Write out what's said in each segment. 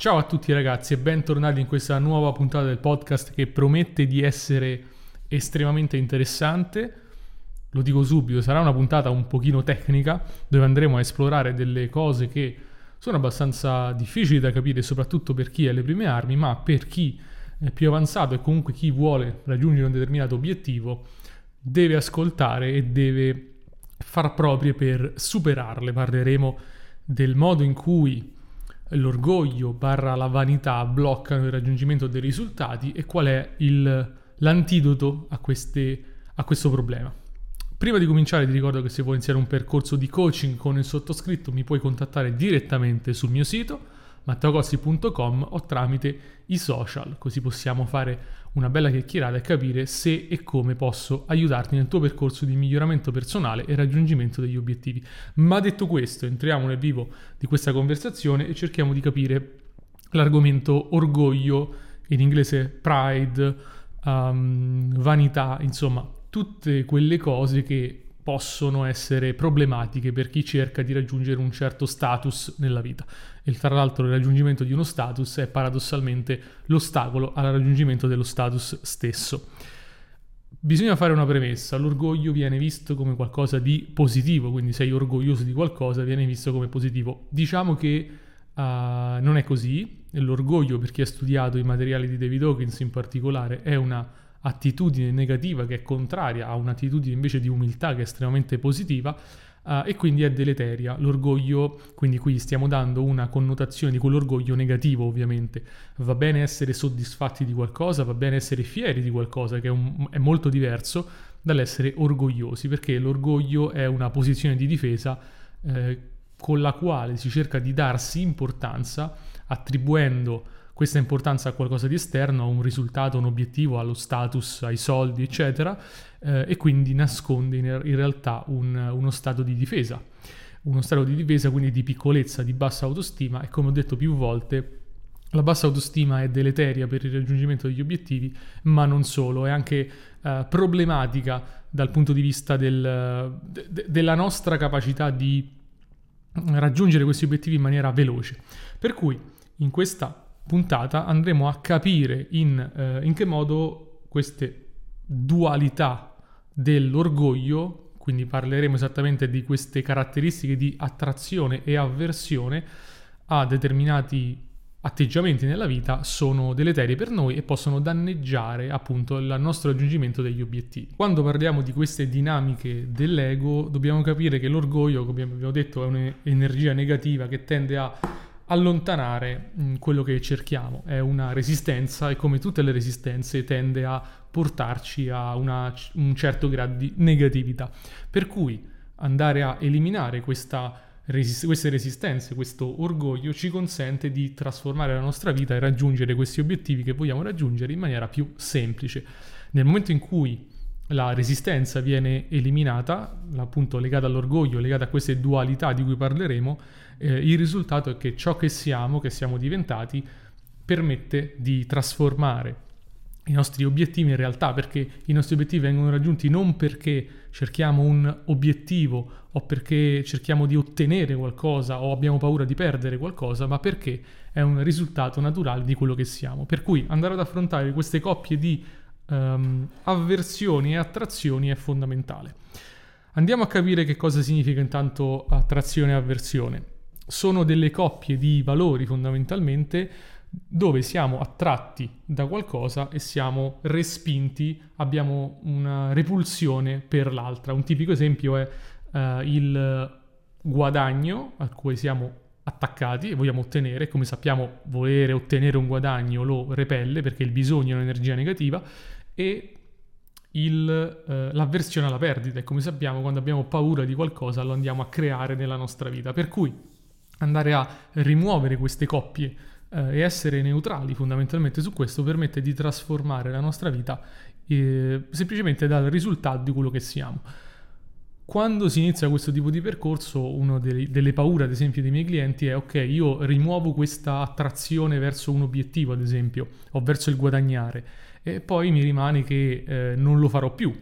Ciao a tutti ragazzi e bentornati in questa nuova puntata del podcast che promette di essere estremamente interessante. Lo dico subito, sarà una puntata un pochino tecnica dove andremo a esplorare delle cose che sono abbastanza difficili da capire soprattutto per chi ha le prime armi, ma per chi è più avanzato e comunque chi vuole raggiungere un determinato obiettivo deve ascoltare e deve far proprie per superarle. Parleremo del modo in cui l'orgoglio barra la vanità bloccano il raggiungimento dei risultati e qual è il, l'antidoto a, queste, a questo problema. Prima di cominciare ti ricordo che se vuoi iniziare un percorso di coaching con il sottoscritto mi puoi contattare direttamente sul mio sito matteocossi.com o tramite i social, così possiamo fare una bella chiacchierata e capire se e come posso aiutarti nel tuo percorso di miglioramento personale e raggiungimento degli obiettivi. Ma detto questo, entriamo nel vivo di questa conversazione e cerchiamo di capire l'argomento orgoglio, in inglese pride, um, vanità, insomma, tutte quelle cose che possono essere problematiche per chi cerca di raggiungere un certo status nella vita. E tra l'altro il raggiungimento di uno status è paradossalmente l'ostacolo al raggiungimento dello status stesso. Bisogna fare una premessa, l'orgoglio viene visto come qualcosa di positivo, quindi sei orgoglioso di qualcosa, viene visto come positivo. Diciamo che uh, non è così, l'orgoglio per chi ha studiato i materiali di David Hawkins in particolare è una attitudine negativa che è contraria a un'attitudine invece di umiltà che è estremamente positiva uh, e quindi è deleteria. L'orgoglio, quindi qui stiamo dando una connotazione di quell'orgoglio negativo ovviamente. Va bene essere soddisfatti di qualcosa, va bene essere fieri di qualcosa che è, un, è molto diverso dall'essere orgogliosi perché l'orgoglio è una posizione di difesa eh, con la quale si cerca di darsi importanza attribuendo questa importanza a qualcosa di esterno, a un risultato, un obiettivo, allo status, ai soldi, eccetera, eh, e quindi nasconde in, in realtà un, uno stato di difesa. Uno stato di difesa quindi di piccolezza, di bassa autostima e come ho detto più volte, la bassa autostima è deleteria per il raggiungimento degli obiettivi, ma non solo, è anche eh, problematica dal punto di vista del, de, della nostra capacità di raggiungere questi obiettivi in maniera veloce. Per cui in questa puntata andremo a capire in, eh, in che modo queste dualità dell'orgoglio, quindi parleremo esattamente di queste caratteristiche di attrazione e avversione a determinati atteggiamenti nella vita sono deleterie per noi e possono danneggiare appunto il nostro raggiungimento degli obiettivi. Quando parliamo di queste dinamiche dell'ego dobbiamo capire che l'orgoglio, come abbiamo detto, è un'energia negativa che tende a allontanare mm, quello che cerchiamo. È una resistenza e come tutte le resistenze tende a portarci a una, un certo grado di negatività. Per cui andare a eliminare questa queste resistenze, questo orgoglio ci consente di trasformare la nostra vita e raggiungere questi obiettivi che vogliamo raggiungere in maniera più semplice. Nel momento in cui la resistenza viene eliminata, appunto legata all'orgoglio, legata a queste dualità di cui parleremo, eh, il risultato è che ciò che siamo, che siamo diventati, permette di trasformare i nostri obiettivi in realtà, perché i nostri obiettivi vengono raggiunti non perché cerchiamo un obiettivo o perché cerchiamo di ottenere qualcosa o abbiamo paura di perdere qualcosa, ma perché è un risultato naturale di quello che siamo. Per cui andare ad affrontare queste coppie di um, avversioni e attrazioni è fondamentale. Andiamo a capire che cosa significa intanto attrazione e avversione. Sono delle coppie di valori fondamentalmente dove siamo attratti da qualcosa e siamo respinti, abbiamo una repulsione per l'altra. Un tipico esempio è uh, il guadagno a cui siamo attaccati e vogliamo ottenere, come sappiamo volere ottenere un guadagno lo repelle perché il bisogno è un'energia negativa e il, eh, l'avversione alla perdita e come sappiamo quando abbiamo paura di qualcosa lo andiamo a creare nella nostra vita. Per cui andare a rimuovere queste coppie eh, e essere neutrali fondamentalmente su questo permette di trasformare la nostra vita eh, semplicemente dal risultato di quello che siamo. Quando si inizia questo tipo di percorso, una delle, delle, paure, ad esempio, dei miei clienti è ok, io rimuovo questa attrazione verso un obiettivo, ad esempio, o verso il guadagnare, e poi mi rimane che eh, non lo farò più.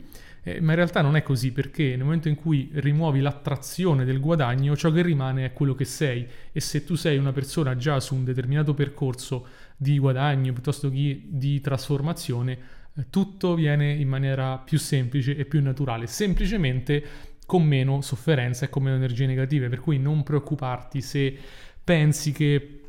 Eh, ma in realtà non è così perché nel momento in cui rimuovi l'attrazione del guadagno, ciò che rimane è quello che sei. E se tu sei una persona già su un determinato percorso di guadagno piuttosto che di trasformazione, eh, tutto viene in maniera più semplice e più naturale, semplicemente con meno sofferenza e con meno energie negative, per cui non preoccuparti se pensi che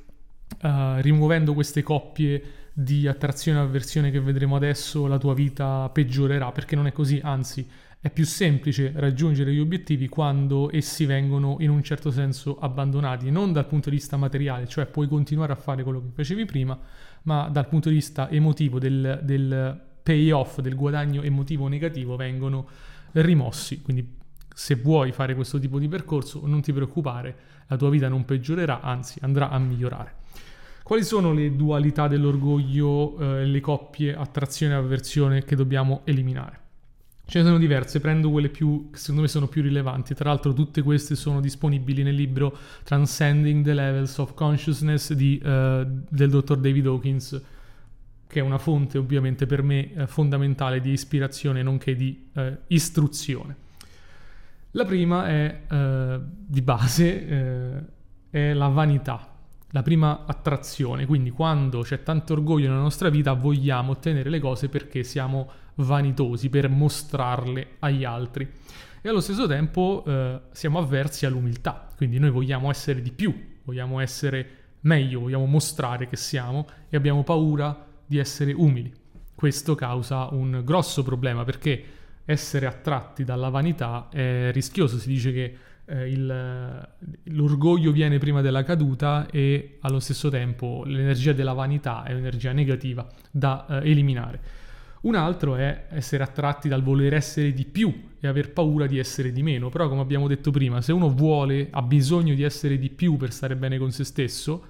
uh, rimuovendo queste coppie di attrazione e avversione che vedremo adesso la tua vita peggiorerà, perché non è così, anzi è più semplice raggiungere gli obiettivi quando essi vengono in un certo senso abbandonati, non dal punto di vista materiale, cioè puoi continuare a fare quello che facevi prima, ma dal punto di vista emotivo del, del payoff, del guadagno emotivo negativo vengono rimossi. Quindi se vuoi fare questo tipo di percorso non ti preoccupare, la tua vita non peggiorerà, anzi andrà a migliorare. Quali sono le dualità dell'orgoglio, eh, le coppie attrazione e avversione che dobbiamo eliminare? Ce ne sono diverse, prendo quelle più, che secondo me sono più rilevanti. Tra l'altro tutte queste sono disponibili nel libro Transcending the Levels of Consciousness di, uh, del dottor David Hawkins, che è una fonte ovviamente per me eh, fondamentale di ispirazione nonché di eh, istruzione. La prima è eh, di base, eh, è la vanità, la prima attrazione, quindi quando c'è tanto orgoglio nella nostra vita vogliamo ottenere le cose perché siamo vanitosi, per mostrarle agli altri. E allo stesso tempo eh, siamo avversi all'umiltà, quindi noi vogliamo essere di più, vogliamo essere meglio, vogliamo mostrare che siamo e abbiamo paura di essere umili. Questo causa un grosso problema perché essere attratti dalla vanità è rischioso, si dice che eh, il, l'orgoglio viene prima della caduta e allo stesso tempo l'energia della vanità è un'energia negativa da eh, eliminare. Un altro è essere attratti dal voler essere di più e aver paura di essere di meno, però come abbiamo detto prima, se uno vuole, ha bisogno di essere di più per stare bene con se stesso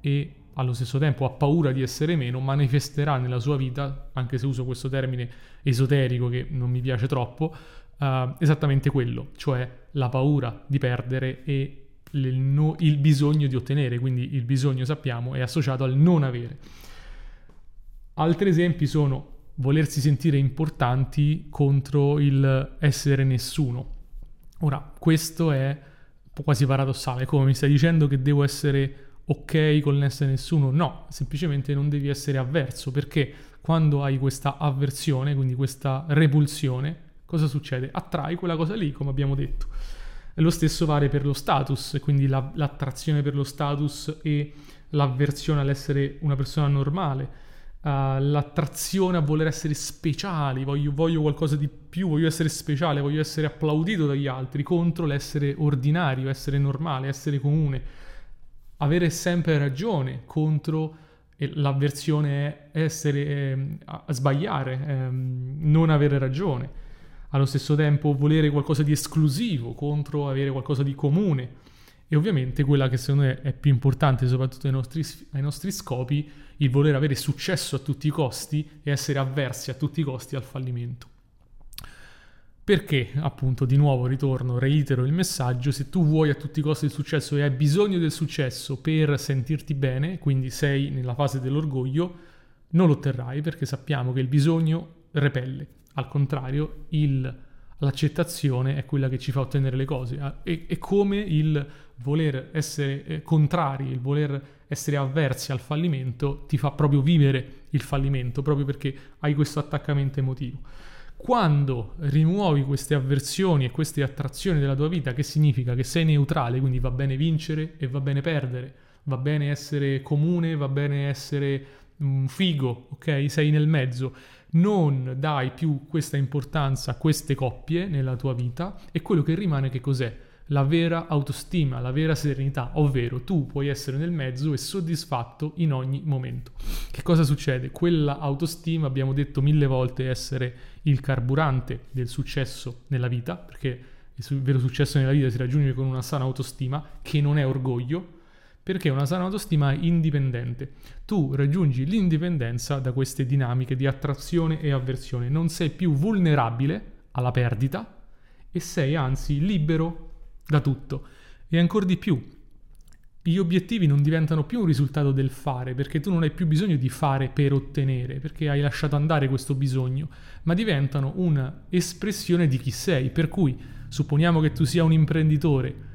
e allo stesso tempo ha paura di essere meno, manifesterà nella sua vita, anche se uso questo termine esoterico che non mi piace troppo, uh, esattamente quello, cioè la paura di perdere e il, no, il bisogno di ottenere, quindi il bisogno sappiamo è associato al non avere. Altri esempi sono volersi sentire importanti contro il essere nessuno. Ora, questo è quasi paradossale, come mi stai dicendo che devo essere ok con l'essere nessuno? No, semplicemente non devi essere avverso, perché quando hai questa avversione, quindi questa repulsione, cosa succede? Attrai quella cosa lì, come abbiamo detto. Lo stesso vale per lo status, quindi la, l'attrazione per lo status e l'avversione all'essere una persona normale. Uh, l'attrazione a voler essere speciali, voglio, voglio, qualcosa di più, voglio essere speciale, voglio essere applaudito dagli altri, contro l'essere ordinario, essere normale, essere comune. Avere sempre ragione contro l'avversione è essere, eh, sbagliare, eh, non avere ragione allo stesso tempo volere qualcosa di esclusivo contro avere qualcosa di comune. E ovviamente quella che secondo me è più importante, soprattutto ai nostri, ai nostri scopi, il voler avere successo a tutti i costi e essere avversi a tutti i costi al fallimento. Perché, appunto, di nuovo ritorno, reitero il messaggio, se tu vuoi a tutti i costi il successo e hai bisogno del successo per sentirti bene, quindi sei nella fase dell'orgoglio, non lo otterrai perché sappiamo che il bisogno repelle. Al contrario, il, l'accettazione è quella che ci fa ottenere le cose. È, è come il voler essere eh, contrari, il voler essere avversi al fallimento ti fa proprio vivere il fallimento, proprio perché hai questo attaccamento emotivo. Quando rimuovi queste avversioni e queste attrazioni della tua vita, che significa che sei neutrale, quindi va bene vincere e va bene perdere, va bene essere comune, va bene essere un figo, ok? Sei nel mezzo non dai più questa importanza a queste coppie nella tua vita e quello che rimane che cos'è? La vera autostima, la vera serenità, ovvero tu puoi essere nel mezzo e soddisfatto in ogni momento. Che cosa succede? Quella autostima, abbiamo detto mille volte, essere il carburante del successo nella vita, perché il vero successo nella vita si raggiunge con una sana autostima, che non è orgoglio, perché una sana autostima è indipendente. Tu raggiungi l'indipendenza da queste dinamiche di attrazione e avversione, non sei più vulnerabile alla perdita e sei anzi libero da tutto. E ancora di più, gli obiettivi non diventano più un risultato del fare, perché tu non hai più bisogno di fare per ottenere, perché hai lasciato andare questo bisogno, ma diventano un'espressione di chi sei, per cui supponiamo che tu sia un imprenditore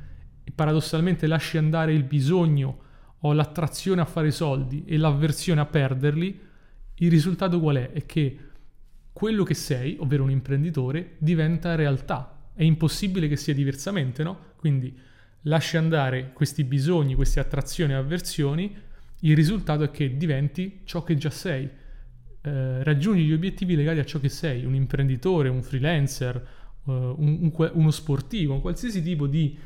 paradossalmente lasci andare il bisogno o l'attrazione a fare soldi e l'avversione a perderli, il risultato qual è? È che quello che sei, ovvero un imprenditore, diventa realtà. È impossibile che sia diversamente, no? Quindi lasci andare questi bisogni, queste attrazioni e avversioni, il risultato è che diventi ciò che già sei. Eh, raggiungi gli obiettivi legati a ciò che sei, un imprenditore, un freelancer, uh, un, un, uno sportivo, qualsiasi tipo di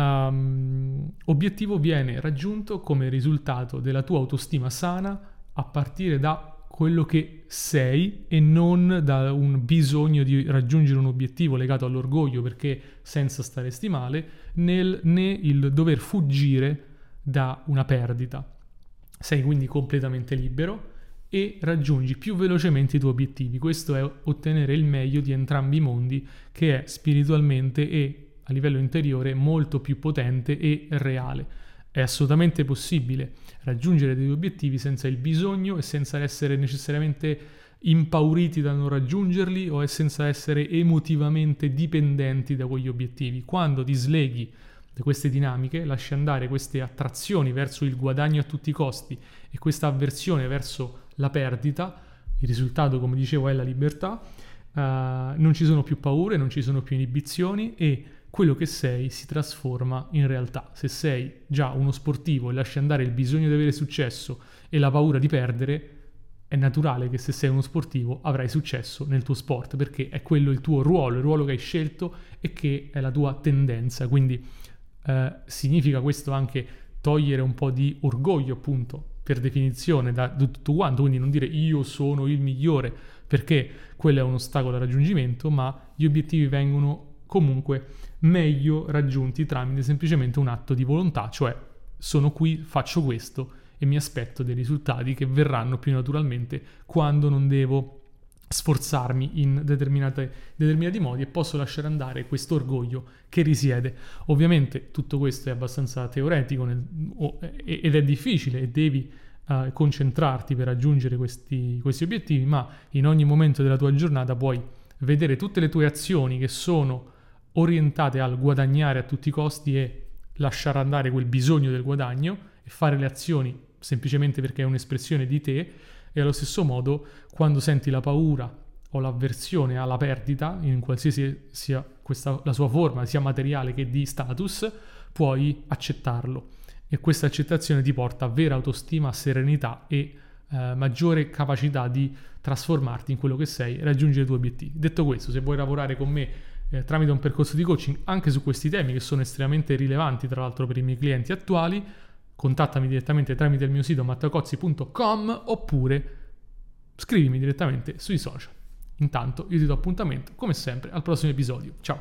um, obiettivo viene raggiunto come risultato della tua autostima sana a partire da quello che sei e non da un bisogno di raggiungere un obiettivo legato all'orgoglio perché senza staresti male, nel, né il dover fuggire da una perdita. Sei quindi completamente libero e raggiungi più velocemente i tuoi obiettivi. Questo è ottenere il meglio di entrambi i mondi che è spiritualmente e a livello interiore molto più potente e reale. È assolutamente possibile raggiungere degli obiettivi senza il bisogno e senza essere necessariamente impauriti da non raggiungerli o senza essere emotivamente dipendenti da quegli obiettivi. Quando ti sleghi da queste dinamiche, lasci andare queste attrazioni verso il guadagno a tutti i costi e questa avversione verso la perdita, il risultato, come dicevo, è la libertà, uh, non ci sono più paure, non ci sono più inibizioni e quello che sei si trasforma in realtà. Se sei già uno sportivo e lasci andare il bisogno di avere successo e la paura di perdere, è naturale che se sei uno sportivo avrai successo nel tuo sport perché è quello il tuo ruolo, il ruolo che hai scelto e che è la tua tendenza. Quindi eh, significa questo anche togliere un po' di orgoglio, appunto, per definizione da, tutto quanto, quindi non dire io sono il migliore perché quello è un ostacolo al raggiungimento, ma gli obiettivi vengono comunque meglio raggiunti tramite semplicemente un atto di volontà, cioè sono qui, faccio questo e mi aspetto dei risultati che verranno più naturalmente quando non devo sforzarmi in determinati modi e posso lasciare andare questo orgoglio che risiede. Ovviamente tutto questo è abbastanza teoretico nel, oh, ed è difficile e devi uh, concentrarti per raggiungere questi, questi obiettivi, ma in ogni momento della tua giornata puoi vedere tutte le tue azioni che sono orientate al guadagnare a tutti i costi e lasciare andare quel bisogno del guadagno e fare le azioni semplicemente perché è un'espressione di te e allo stesso modo quando senti la paura o l'avversione alla perdita in qualsiasi sia questa, la sua forma sia materiale che di status puoi accettarlo e questa accettazione ti porta a vera autostima, serenità e eh, maggiore capacità di trasformarti in quello che sei e raggiungere i tuoi obiettivi. Detto questo, se vuoi lavorare con me eh, tramite un percorso di coaching anche su questi temi che sono estremamente rilevanti tra l'altro per i miei clienti attuali, contattami direttamente tramite il mio sito mattacozzi.com oppure scrivimi direttamente sui social. Intanto io ti do appuntamento come sempre al prossimo episodio. Ciao!